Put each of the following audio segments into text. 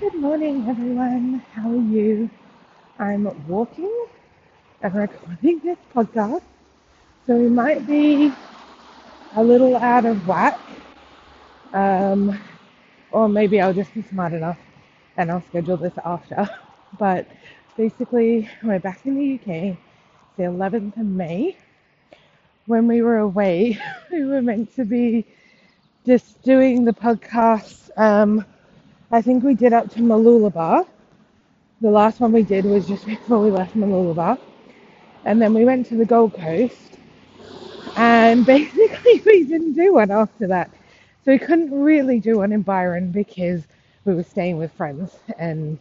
Good morning, everyone. How are you? I'm walking and recording this podcast, so we might be a little out of whack, um, or maybe I'll just be smart enough and I'll schedule this after. But basically, we're back in the UK. It's the 11th of May. When we were away, we were meant to be just doing the podcast. Um, I think we did up to Mooloolaba. The last one we did was just before we left Mooloolaba. And then we went to the Gold Coast. And basically, we didn't do one after that. So we couldn't really do one in Byron because we were staying with friends. And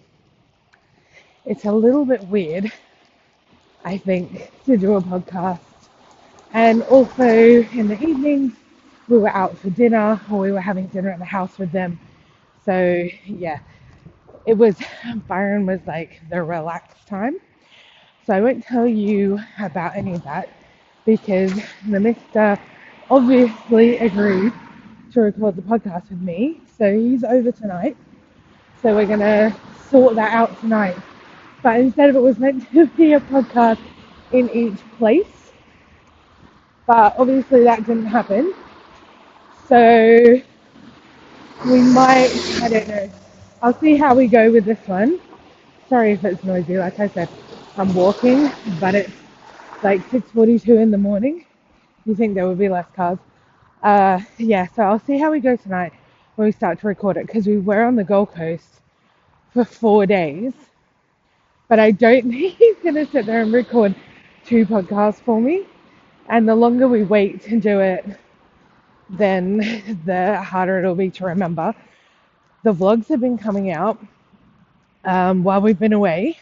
it's a little bit weird, I think, to do a podcast. And also in the evenings, we were out for dinner or we were having dinner at the house with them. So, yeah, it was, Byron was like the relaxed time. So I won't tell you about any of that because the mister obviously agreed to record the podcast with me. So he's over tonight. So we're to sort that out tonight. But instead of it was meant to be a podcast in each place. But obviously that didn't happen. So we might, I don't know. I'll see how we go with this one. Sorry if it's noisy. Like I said, I'm walking, but it's like 6:42 in the morning. You think there would be less cars? Uh, yeah. So I'll see how we go tonight when we start to record it because we were on the Gold Coast for four days, but I don't think he's gonna sit there and record two podcasts for me. And the longer we wait to do it, then the harder it'll be to remember. The vlogs have been coming out um, while we've been away.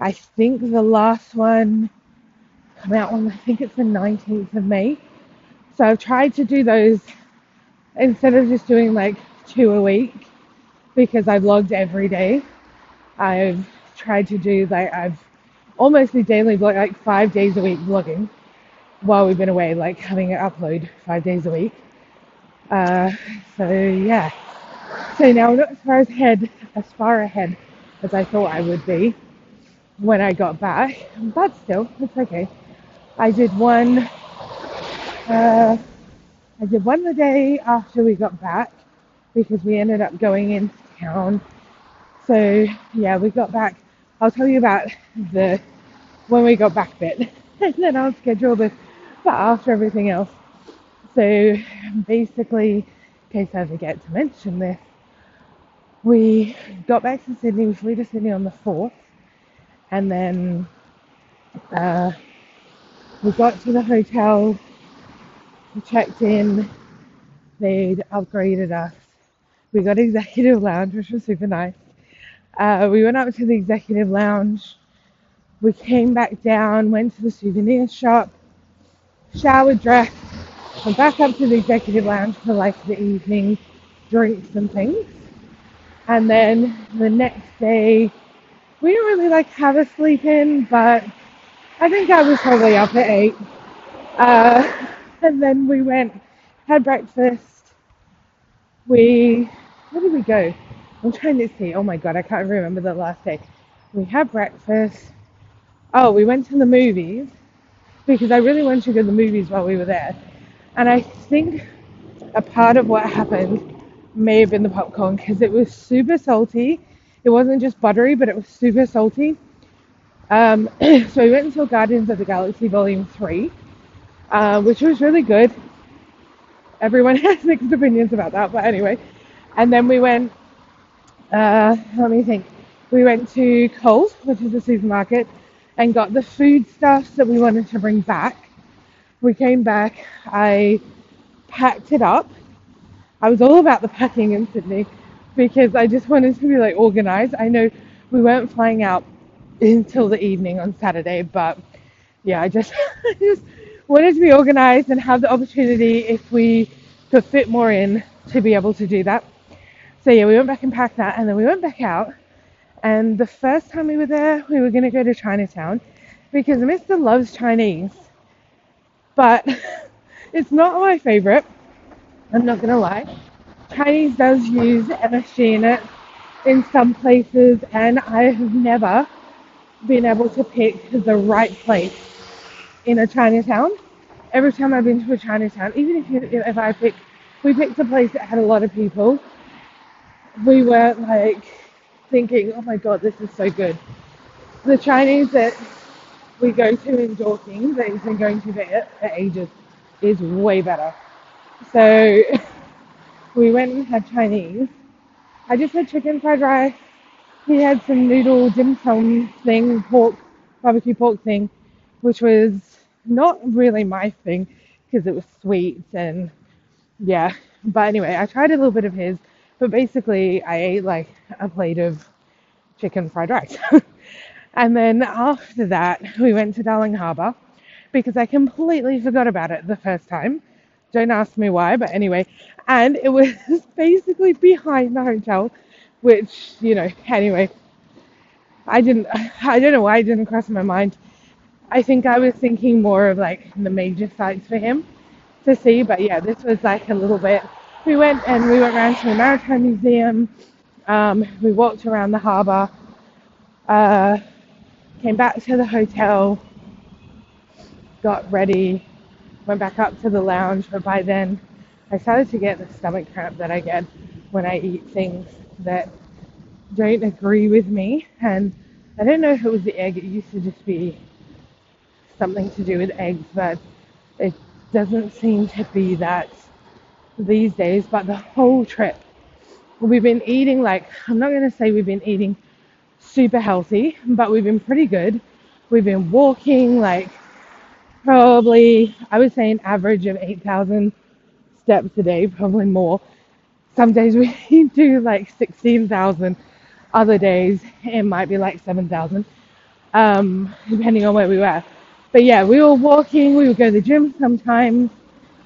I think the last one come out on I think it's the 19th of May. So I've tried to do those instead of just doing like two a week because I vlogged every day. I've tried to do like I've almost a daily vlog like five days a week vlogging while we've been away, like having it upload five days a week. Uh, so yeah. So now I'm not as far ahead as far ahead as I thought I would be when I got back, but still, it's okay. I did one. Uh, I did one the day after we got back because we ended up going into town. So yeah, we got back. I'll tell you about the when we got back bit, and then I'll schedule this for after everything else. So basically, in case I forget to mention this, we got back to Sydney. We flew to Sydney on the fourth, and then uh, we got to the hotel. We checked in. They'd upgraded us. We got executive lounge, which was super nice. Uh, we went up to the executive lounge. We came back down, went to the souvenir shop, showered, dressed, went back up to the executive lounge for like the evening drinks and things. And then the next day, we didn't really like have a sleep in, but I think I was probably up at eight. Uh, and then we went, had breakfast. We, where did we go? I'm trying to see. Oh my god, I can't remember the last day. We had breakfast. Oh, we went to the movies because I really wanted to go to the movies while we were there. And I think a part of what happened may have been the popcorn because it was super salty. It wasn't just buttery, but it was super salty. Um, so we went and saw Guardians of the Galaxy Volume 3, uh, which was really good. Everyone has mixed opinions about that, but anyway. And then we went, uh, let me think, we went to Coles, which is a supermarket, and got the food stuffs that we wanted to bring back. We came back, I packed it up. I was all about the packing in Sydney because I just wanted to be like organized. I know we weren't flying out until the evening on Saturday, but yeah, I just I just wanted to be organized and have the opportunity if we could fit more in to be able to do that. So yeah, we went back and packed that and then we went back out and the first time we were there, we were gonna go to Chinatown because Mr. loves Chinese. But it's not my favorite. I'm not gonna lie. Chinese does use MSG in it, in some places, and I have never been able to pick the right place in a Chinatown. Every time I've been to a Chinatown, even if you, if I pick, we picked a place that had a lot of people, we were like thinking, oh my god, this is so good. The Chinese that we go to in Dorking, that he's been going to for, for ages, is way better. So we went and had Chinese. I just had chicken fried rice. He had some noodle dim sum thing, pork, barbecue pork thing, which was not really my thing because it was sweet and yeah. But anyway, I tried a little bit of his, but basically I ate like a plate of chicken fried rice. and then after that, we went to Darling Harbour because I completely forgot about it the first time. Don't ask me why, but anyway. And it was basically behind the hotel, which, you know, anyway, I didn't, I don't know why it didn't cross my mind. I think I was thinking more of like the major sites for him to see, but yeah, this was like a little bit. We went and we went around to the Maritime Museum. Um, we walked around the harbour. Uh, came back to the hotel. Got ready. Went back up to the lounge, but by then I started to get the stomach cramp that I get when I eat things that don't agree with me. And I don't know if it was the egg. It used to just be something to do with eggs, but it doesn't seem to be that these days. But the whole trip, we've been eating like, I'm not going to say we've been eating super healthy, but we've been pretty good. We've been walking like probably, I would say, an average of 8,000 steps a day, probably more. Some days we do like 16,000, other days it might be like 7,000, um, depending on where we were. But yeah, we were walking, we would go to the gym sometimes,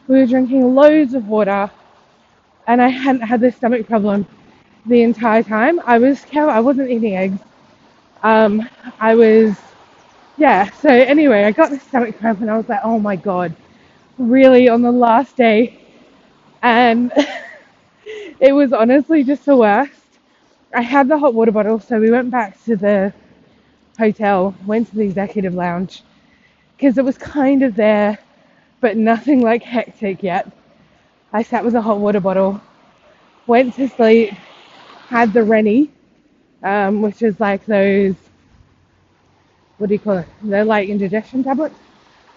we were drinking loads of water, and I hadn't had this stomach problem the entire time. I was I wasn't eating eggs. Um, I was, yeah. So anyway, I got the stomach cramp, and I was like, oh my god, really on the last day, and it was honestly just the worst. I had the hot water bottle, so we went back to the hotel, went to the executive lounge because it was kind of there, but nothing like hectic yet. I sat with a hot water bottle, went to sleep, had the Rennie, um, which is like those, what do you call it? They're like indigestion tablets.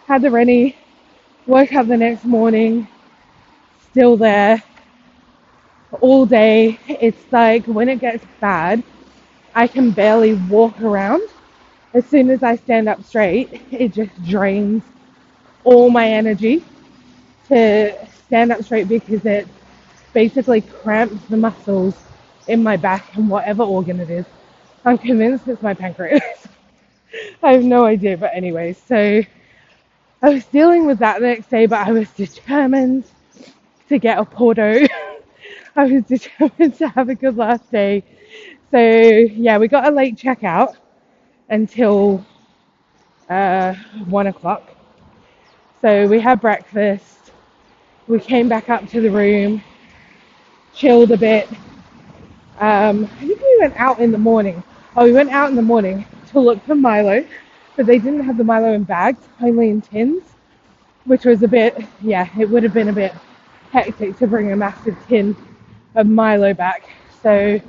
Had the Rennie, woke up the next morning, still there all day. It's like when it gets bad, I can barely walk around. As soon as I stand up straight, it just drains all my energy to stand up straight because it basically cramps the muscles in my back and whatever organ it is. I'm convinced it's my pancreas. I have no idea, but anyway, so I was dealing with that the next day, but I was determined to get Oporto. I was determined to have a good last day. So yeah, we got a late checkout until uh, one o'clock. So we had breakfast. We came back up to the room, chilled a bit, um, I think we went out in the morning. Oh, we went out in the morning to look for Milo, but they didn't have the Milo in bags, only in tins, which was a bit, yeah, it would have been a bit hectic to bring a massive tin of Milo back. So,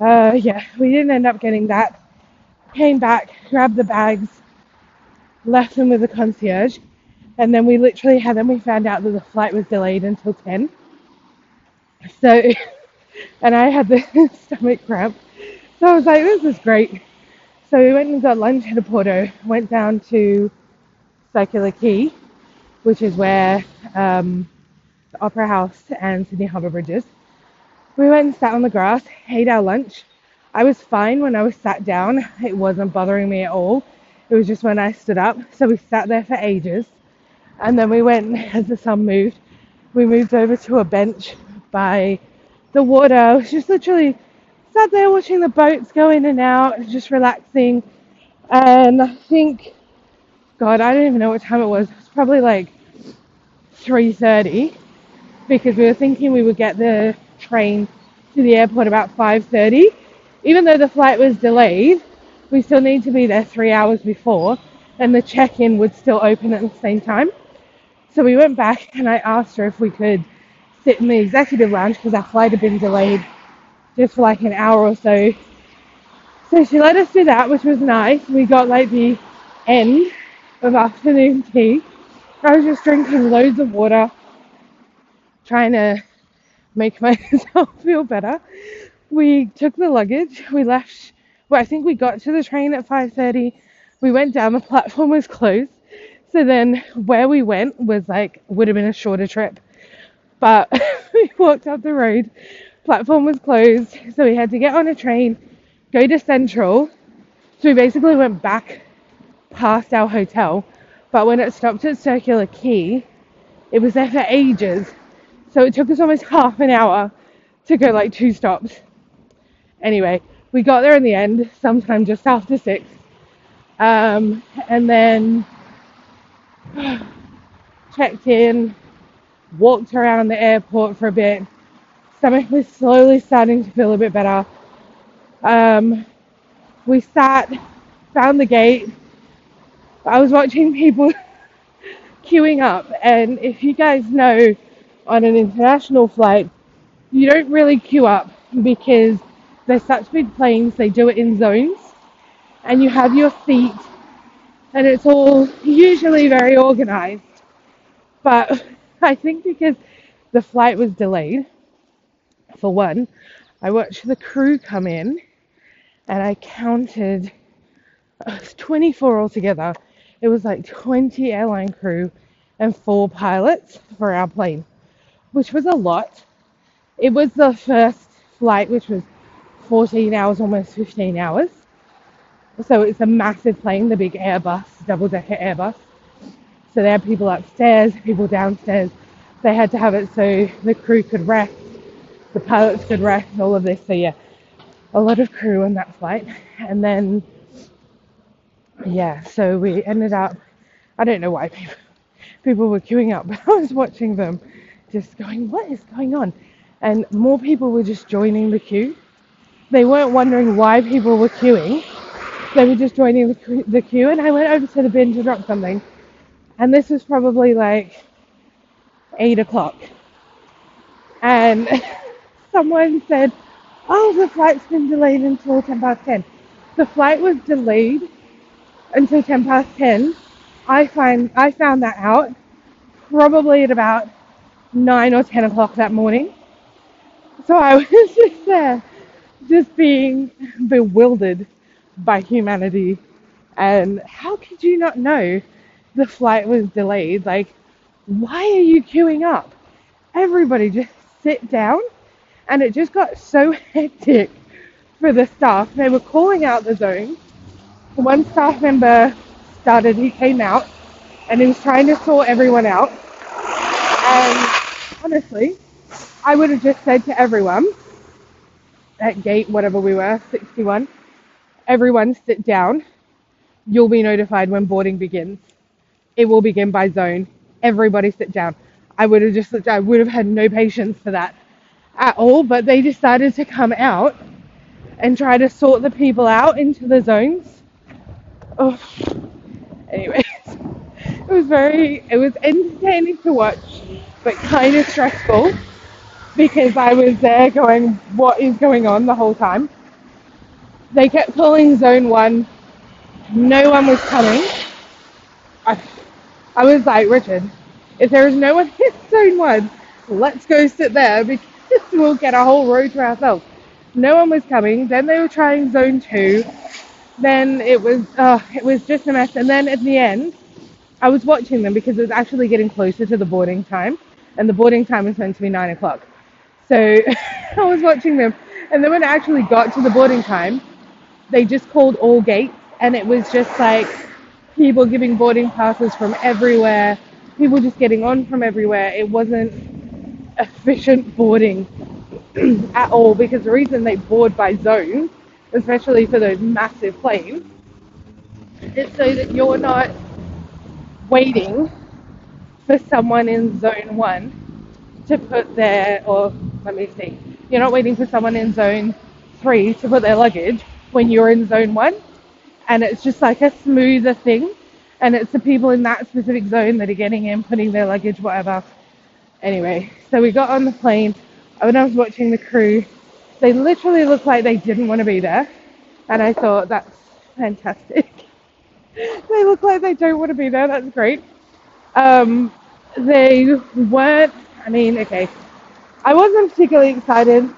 uh, yeah, we didn't end up getting that. Came back, grabbed the bags, left them with the concierge, and then we literally had, then we found out that the flight was delayed until 10. So, and I had the stomach cramp. So I was like, this is great. So we went and got lunch at Oporto, went down to Circular Quay, which is where um, the Opera House and Sydney Harbour Bridge is. We went and sat on the grass, ate our lunch. I was fine when I was sat down. It wasn't bothering me at all. It was just when I stood up. So we sat there for ages. And then we went, as the sun moved, we moved over to a bench by the water. I was just literally sat there watching the boats go in and out, just relaxing. And I think, God, I don't even know what time it was. It was probably like 3:30 because we were thinking we would get the train to the airport about 5:30. Even though the flight was delayed, we still need to be there three hours before, and the check-in would still open at the same time. So we went back, and I asked her if we could sit in the executive lounge because our flight had been delayed just for like an hour or so. So she let us do that, which was nice. We got like the end of afternoon tea. I was just drinking loads of water, trying to make myself feel better. We took the luggage. We left. Well, I think we got to the train at 5:30. We went down. The platform was closed. So then, where we went was like would have been a shorter trip, but we walked up the road. Platform was closed, so we had to get on a train, go to Central. So we basically went back past our hotel, but when it stopped at Circular Quay, it was there for ages. So it took us almost half an hour to go like two stops. Anyway, we got there in the end, sometime just after six. Um, and then checked in, walked around the airport for a bit. Stomach was slowly starting to feel a bit better. Um, we sat, found the gate. I was watching people queuing up, and if you guys know, on an international flight, you don't really queue up because they're such big planes, they do it in zones, and you have your seat, and it's all usually very organized. But I think because the flight was delayed, for one, I watched the crew come in and I counted uh, 24 altogether. It was like 20 airline crew and four pilots for our plane, which was a lot. It was the first flight, which was 14 hours, almost 15 hours. So it's a massive plane, the big Airbus, double decker Airbus. So they had people upstairs, people downstairs. They had to have it so the crew could rest, the pilots could rest, all of this. So yeah, a lot of crew on that flight. And then yeah, so we ended up I don't know why people people were queuing up, but I was watching them just going, What is going on? And more people were just joining the queue. They weren't wondering why people were queuing. They were just joining the, the queue, and I went over to the bin to drop something. And this was probably like eight o'clock. And someone said, Oh, the flight's been delayed until 10 past 10. The flight was delayed until 10 past 10. I find I found that out probably at about 9 or 10 o'clock that morning. So I was just there, just being bewildered by humanity. And how could you not know the flight was delayed? Like, why are you queuing up? Everybody just sit down. And it just got so hectic for the staff. They were calling out the zone. One staff member started, he came out and he was trying to sort everyone out. And honestly, I would have just said to everyone at gate, whatever we were, 61, everyone sit down. You'll be notified when boarding begins. It will begin by zone. Everybody sit down. I would have just, I would have had no patience for that at all, but they decided to come out and try to sort the people out into the zones. Oh, anyways, it was very, it was entertaining to watch, but kind of stressful because I was there going, what is going on the whole time? They kept calling zone one. No one was coming. I, I was like, Richard, if there is no one in zone one, let's go sit there because we'll get a whole row to ourselves. No one was coming. Then they were trying zone two. Then it was, uh, it was just a mess. And then at the end, I was watching them because it was actually getting closer to the boarding time, and the boarding time was meant to be nine o'clock. So I was watching them, and then when it actually got to the boarding time, they just called all gates, and it was just like people giving boarding passes from everywhere, people just getting on from everywhere. It wasn't efficient boarding at all because the reason they board by zone, especially for those massive planes, is so that you're not waiting for someone in zone one to put their, or let me see, You're not waiting for someone in zone three to put their luggage when you're in zone one. And it's just like a smoother thing. And it's the people in that specific zone that are getting in, putting their luggage, whatever. Anyway, so we got on the plane. When I was watching the crew, they literally looked like they didn't want to be there. And I thought, that's fantastic. they look like they don't want to be there. That's great. Um, they weren't, I mean, okay. I wasn't particularly excited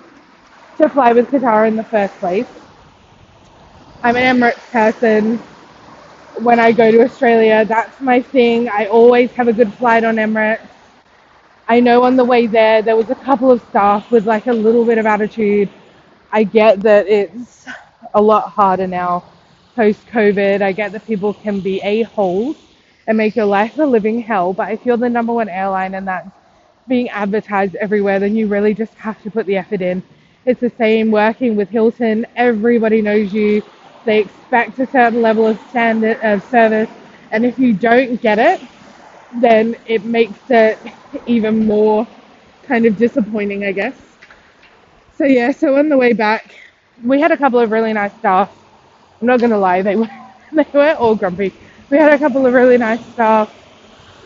to fly with Qatar in the first place. I'm an Emirates person. When I go to Australia, that's my thing. I always have a good flight on Emirates. I know on the way there, there was a couple of staff with like a little bit of attitude. I get that it's a lot harder now post COVID. I get that people can be a-holes and make your life a living hell, but if you're the number one airline and that's being advertised everywhere, then you really just have to put the effort in. It's the same working with Hilton. Everybody knows you. They expect a certain level of standard of service, and if you don't get it, then it makes it even more kind of disappointing, I guess. So yeah, so on the way back, we had a couple of really nice staff. I'm not gonna lie, they were they were all grumpy. We had a couple of really nice staff.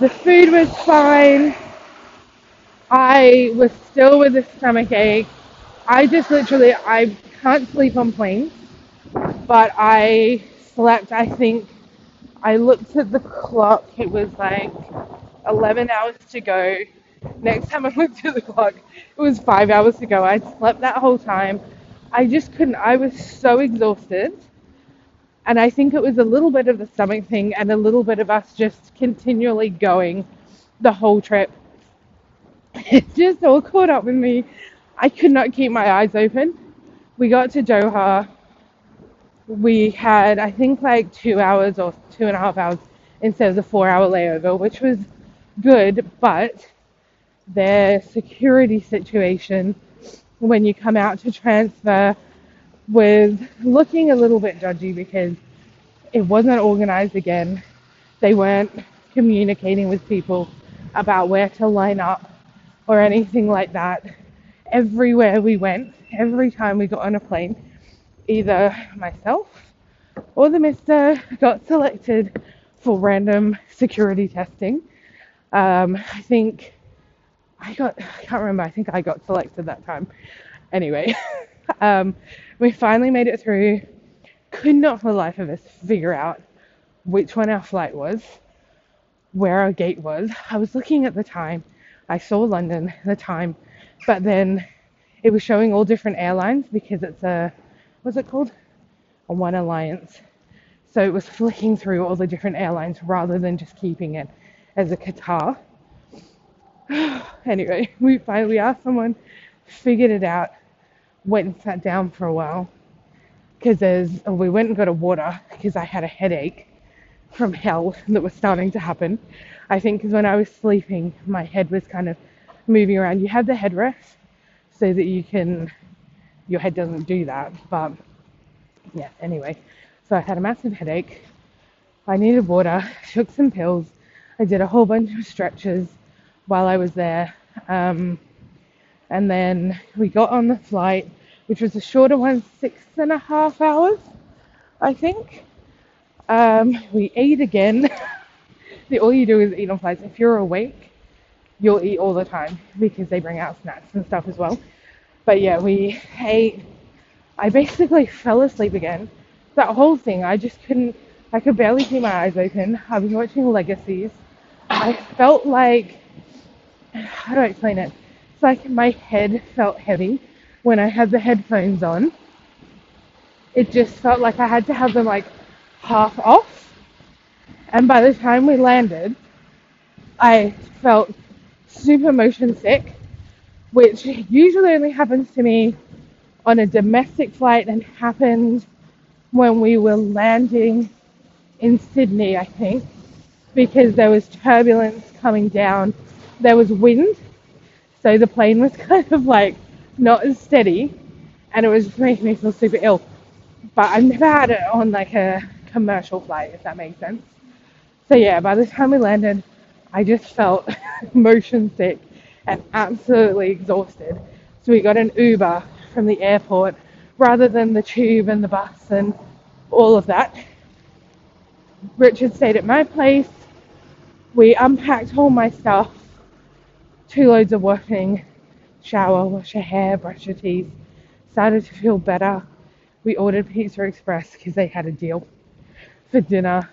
The food was fine. I was still with a stomach ache. I just literally I can't sleep on planes, but I slept. I think I looked at the clock. It was like 11 hours to go. Next time I looked at the clock, it was five hours to go. I slept that whole time. I just couldn't. I was so exhausted. And I think it was a little bit of the stomach thing and a little bit of us just continually going the whole trip. It just all caught up with me. I could not keep my eyes open. We got to Doha. We had, I think, like two hours or two and a half hours instead of the four hour layover, which was good, but their security situation when you come out to transfer was looking a little bit dodgy because it wasn't organized again. They weren't communicating with people about where to line up or anything like that. Everywhere we went, every time we got on a plane, either myself or the mister got selected for random security testing. Um, I think I got, I can't remember, I think I got selected that time. Anyway, um, we finally made it through. Could not for the life of us figure out which one our flight was, where our gate was. I was looking at the time. I saw London, at the time, but then it was showing all different airlines because it's a, what's it called? A One Alliance. So it was flicking through all the different airlines rather than just keeping it as a Qatar. anyway, we finally asked someone, figured it out, went and sat down for a while because there's oh, we went and got a water because I had a headache from hell that was starting to happen. I think because when I was sleeping, my head was kind of moving around. You have the headrest so that you can your head doesn't do that. But yeah, anyway, so I had a massive headache. I needed water, took some pills. I did a whole bunch of stretches while I was there. Um, and then we got on the flight, which was a shorter one, six and a half hours, I think. Um, we ate again. the, all you do is eat on flights. If you're awake, you'll eat all the time because they bring out snacks and stuff as well. But yeah, we ate. I basically fell asleep again. That whole thing, I just couldn't. I could barely keep my eyes open. I was watching Legacies. I felt like. How do I explain it? It's like my head felt heavy when I had the headphones on. It just felt like I had to have them like half off. And by the time we landed, I felt super motion sick, which usually only happens to me on a domestic flight and happened when we were landing in Sydney, I think, because there was turbulence coming down. There was wind so the plane was kind of like not as steady and it was making me feel super ill. But I've never had it on like a commercial flight, if that makes sense. So yeah, by the time we landed, I just felt motion sick and absolutely exhausted. So we got an Uber from the airport rather than the tube and the bus and all of that. Richard stayed at my place. We unpacked all my stuff, two loads of washing, shower, wash your hair, brush your teeth. Started to feel better. We ordered Pizza Express because they had a deal for dinner.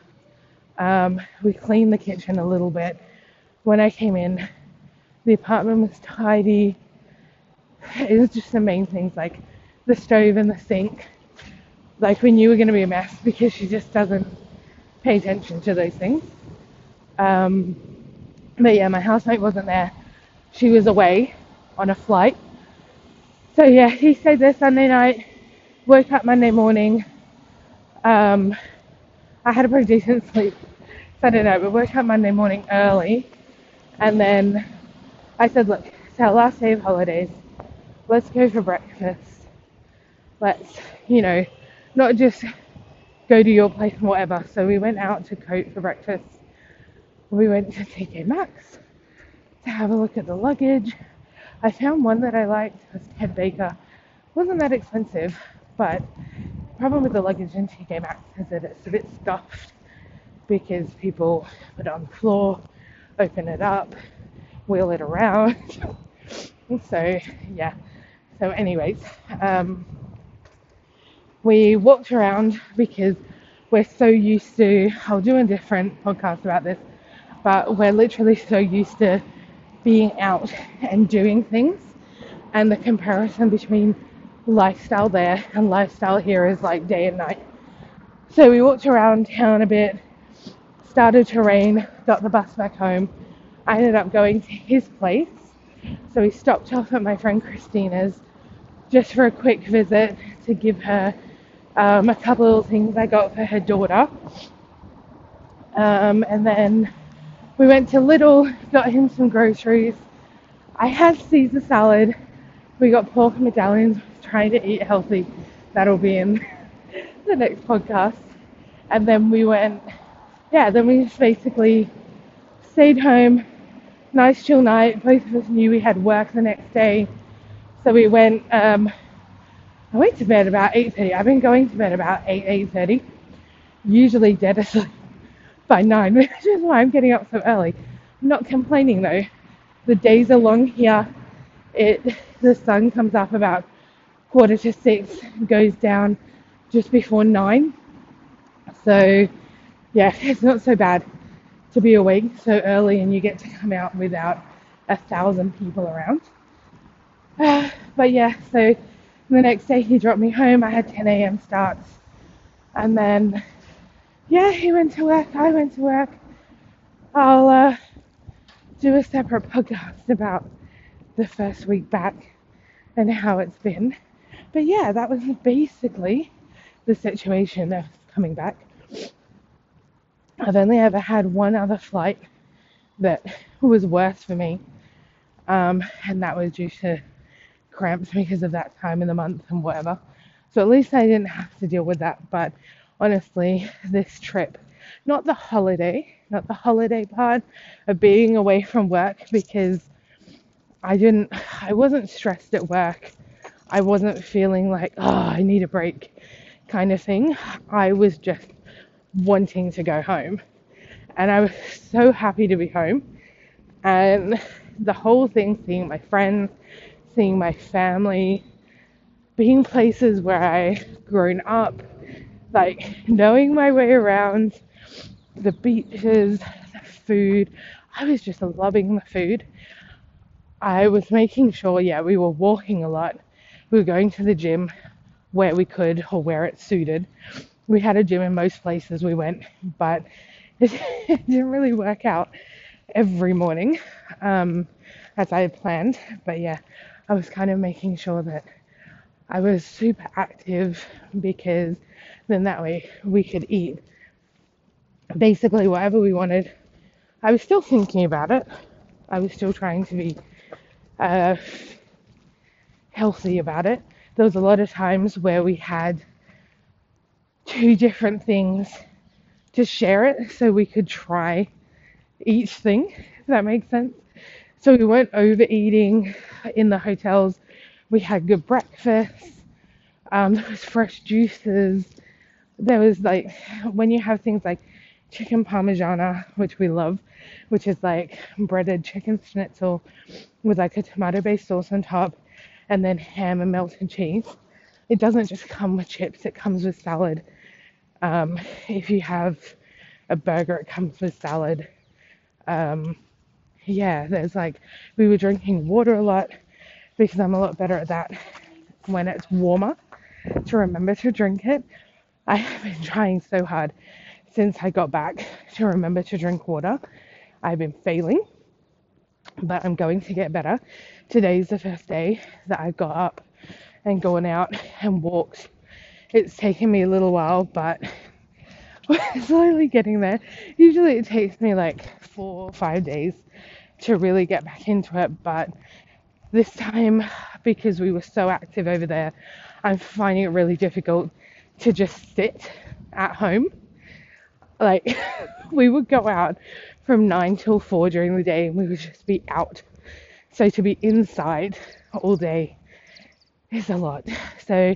Um, we cleaned the kitchen a little bit. When I came in, the apartment was tidy. It was just the main things like the stove and the sink. Like we knew we were going to be a mess because she just doesn't pay attention to those things. Um, but yeah, my housemate wasn't there. She was away on a flight. So yeah, he stayed there Sunday night. Woke up Monday morning. Um, I had a pretty decent sleep Sunday night, but woke up Monday morning early. And then I said, look, it's our last day of holidays. Let's go for breakfast. Let's, you know, not just go to your place and whatever. So we went out to Coat for breakfast. We went to TK Maxx to have a look at the luggage. I found one that I liked. It was Ted Baker. wasn't that expensive, but the problem with the luggage in TK Maxx is that it's a bit stuffed because people put it on the floor, open it up, wheel it around. so yeah. So anyways, um, we walked around because we're so used to, I'll do a different podcast about this, but we're literally so used to being out and doing things. And the comparison between lifestyle there and lifestyle here is like day and night. So we walked around town a bit, started to rain, got the bus back home. I ended up going to his place. So we stopped off at my friend Christina's just for a quick visit to give her um, a couple of things I got for her daughter. Um, and then we went to Lidl, got him some groceries. I had Caesar salad. We got pork medallions, trying to eat healthy. That'll be in the next podcast. And then we went, yeah, then we just basically stayed home. Nice chill night. Both of us knew we had work the next day. So we went um, I went to bed about 8.30. I've been going to bed about 8, 8.30. Usually dead asleep by 9, which is why I'm getting up so early. I'm not complaining though. The days are long here. It The sun comes up about quarter to 6, goes down just before 9. So yeah, it's not so bad to be awake so early and you get to come out without a thousand people around. Uh, but yeah, so the next day he dropped me home. I had 10 a.m. starts. And then, yeah, he went to work. I went to work. I'll uh, do a separate podcast about the first week back and how it's been. But yeah, that was basically the situation of coming back. I've only ever had one other flight that was worse for me, um, and that was due to cramps because of that time in the month and whatever. So at least I didn't have to deal with that. But honestly, this trip, not the holiday, not the holiday part of being away from work because I didn't, I wasn't stressed at work. I wasn't feeling like, oh, I need a break kind of thing. I was just wanting to go home. And I was so happy to be home. And the whole thing, seeing my friends, seeing my family, being places where I've grown up, like knowing my way around, the beaches, the food. I was just loving the food. I was making sure, yeah, we were walking a lot. We were going to the gym where we could or where it suited. We had a gym in most places we went, but it, didn't really work out every morning um, as I had planned. But yeah, I was kind of making sure that I was super active because then that way we could eat basically whatever we wanted. I was still thinking about it. I was still trying to be uh, healthy about it. There was a lot of times where we had two different things to share it so we could try each thing, if that makes sense. So we weren't overeating in the hotels. We had good breakfast. Um, there was fresh juices. There was like when you have things like chicken parmigiana, which we love, which is like breaded chicken schnitzel with like a tomato based sauce on top, and then ham and melted cheese. It doesn't just come with chips, it comes with salad. Um, if you have a burger, it comes with salad. Um, yeah, there's like, we were drinking water a lot because I'm a lot better at that when it's warmer to remember to drink it. I have been trying so hard since I got back to remember to drink water. I've been failing, but I'm going to get better. Today's the first day that I got up and gone out and walked. It's taken me a little while, but we're slowly getting there. Usually it takes me like four or five days to really get back into it, but this time, because we were so active over there, I'm finding it really difficult to just sit at home. Like, we would go out from 9 till 4 during the day and we would just be out. So, to be inside all day is a lot. So,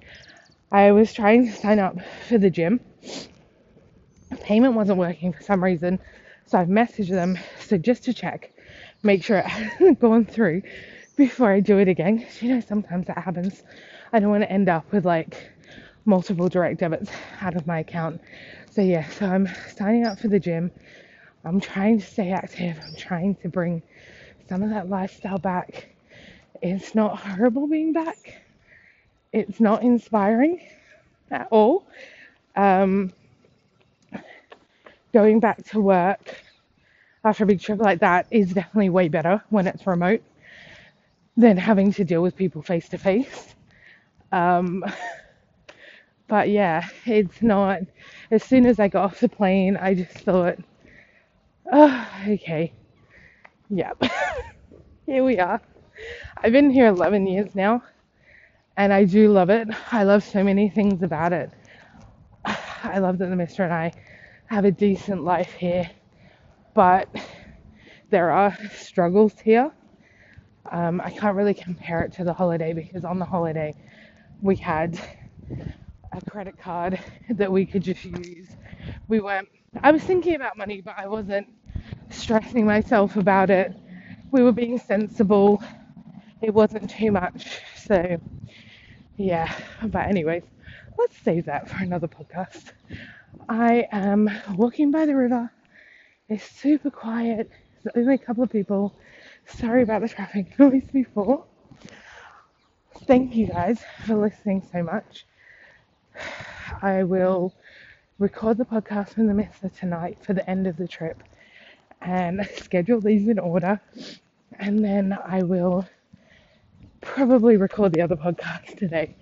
I was trying to sign up for the gym. Payment wasn't working for some reason. So, I've messaged them. So, just to check, make sure it hasn't gone through before I do it again. You know, sometimes that happens. I don't want to end up with like multiple direct debits out of my account. So yeah, so I'm signing up for the gym. I'm trying to stay active. I'm trying to bring some of that lifestyle back. It's not horrible being back. It's not inspiring at all. Um, going back to work after a big trip like that is definitely way better when it's remote than having to deal with people face to face. But yeah, it's not. As soon as I got off the plane, I just thought, oh, okay, yep, here we are. I've been here 11 years now, and I do love it. I love so many things about it. I love that the Mister and I have a decent life here, but there are struggles here. Um, I can't really compare it to the holiday because on the holiday we had a credit card that we could just use. We weren't, I was thinking about money, but I wasn't stressing myself about it. We were being sensible. It wasn't too much. So, yeah. But, anyways, let's save that for another podcast. I am walking by the river. It's super quiet. There's only a couple of people. Sorry about the traffic noise before. Thank you guys for listening so much. I will record the podcast from the Mister tonight for the end of the trip and schedule these in order. And then I will probably record the other podcast today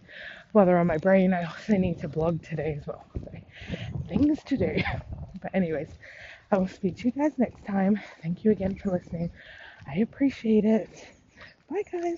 while they're on my brain. I also need to blog today as well. Things to do. But, anyways, I will speak to you guys next time. Thank you again for listening. I appreciate it. Bye, guys.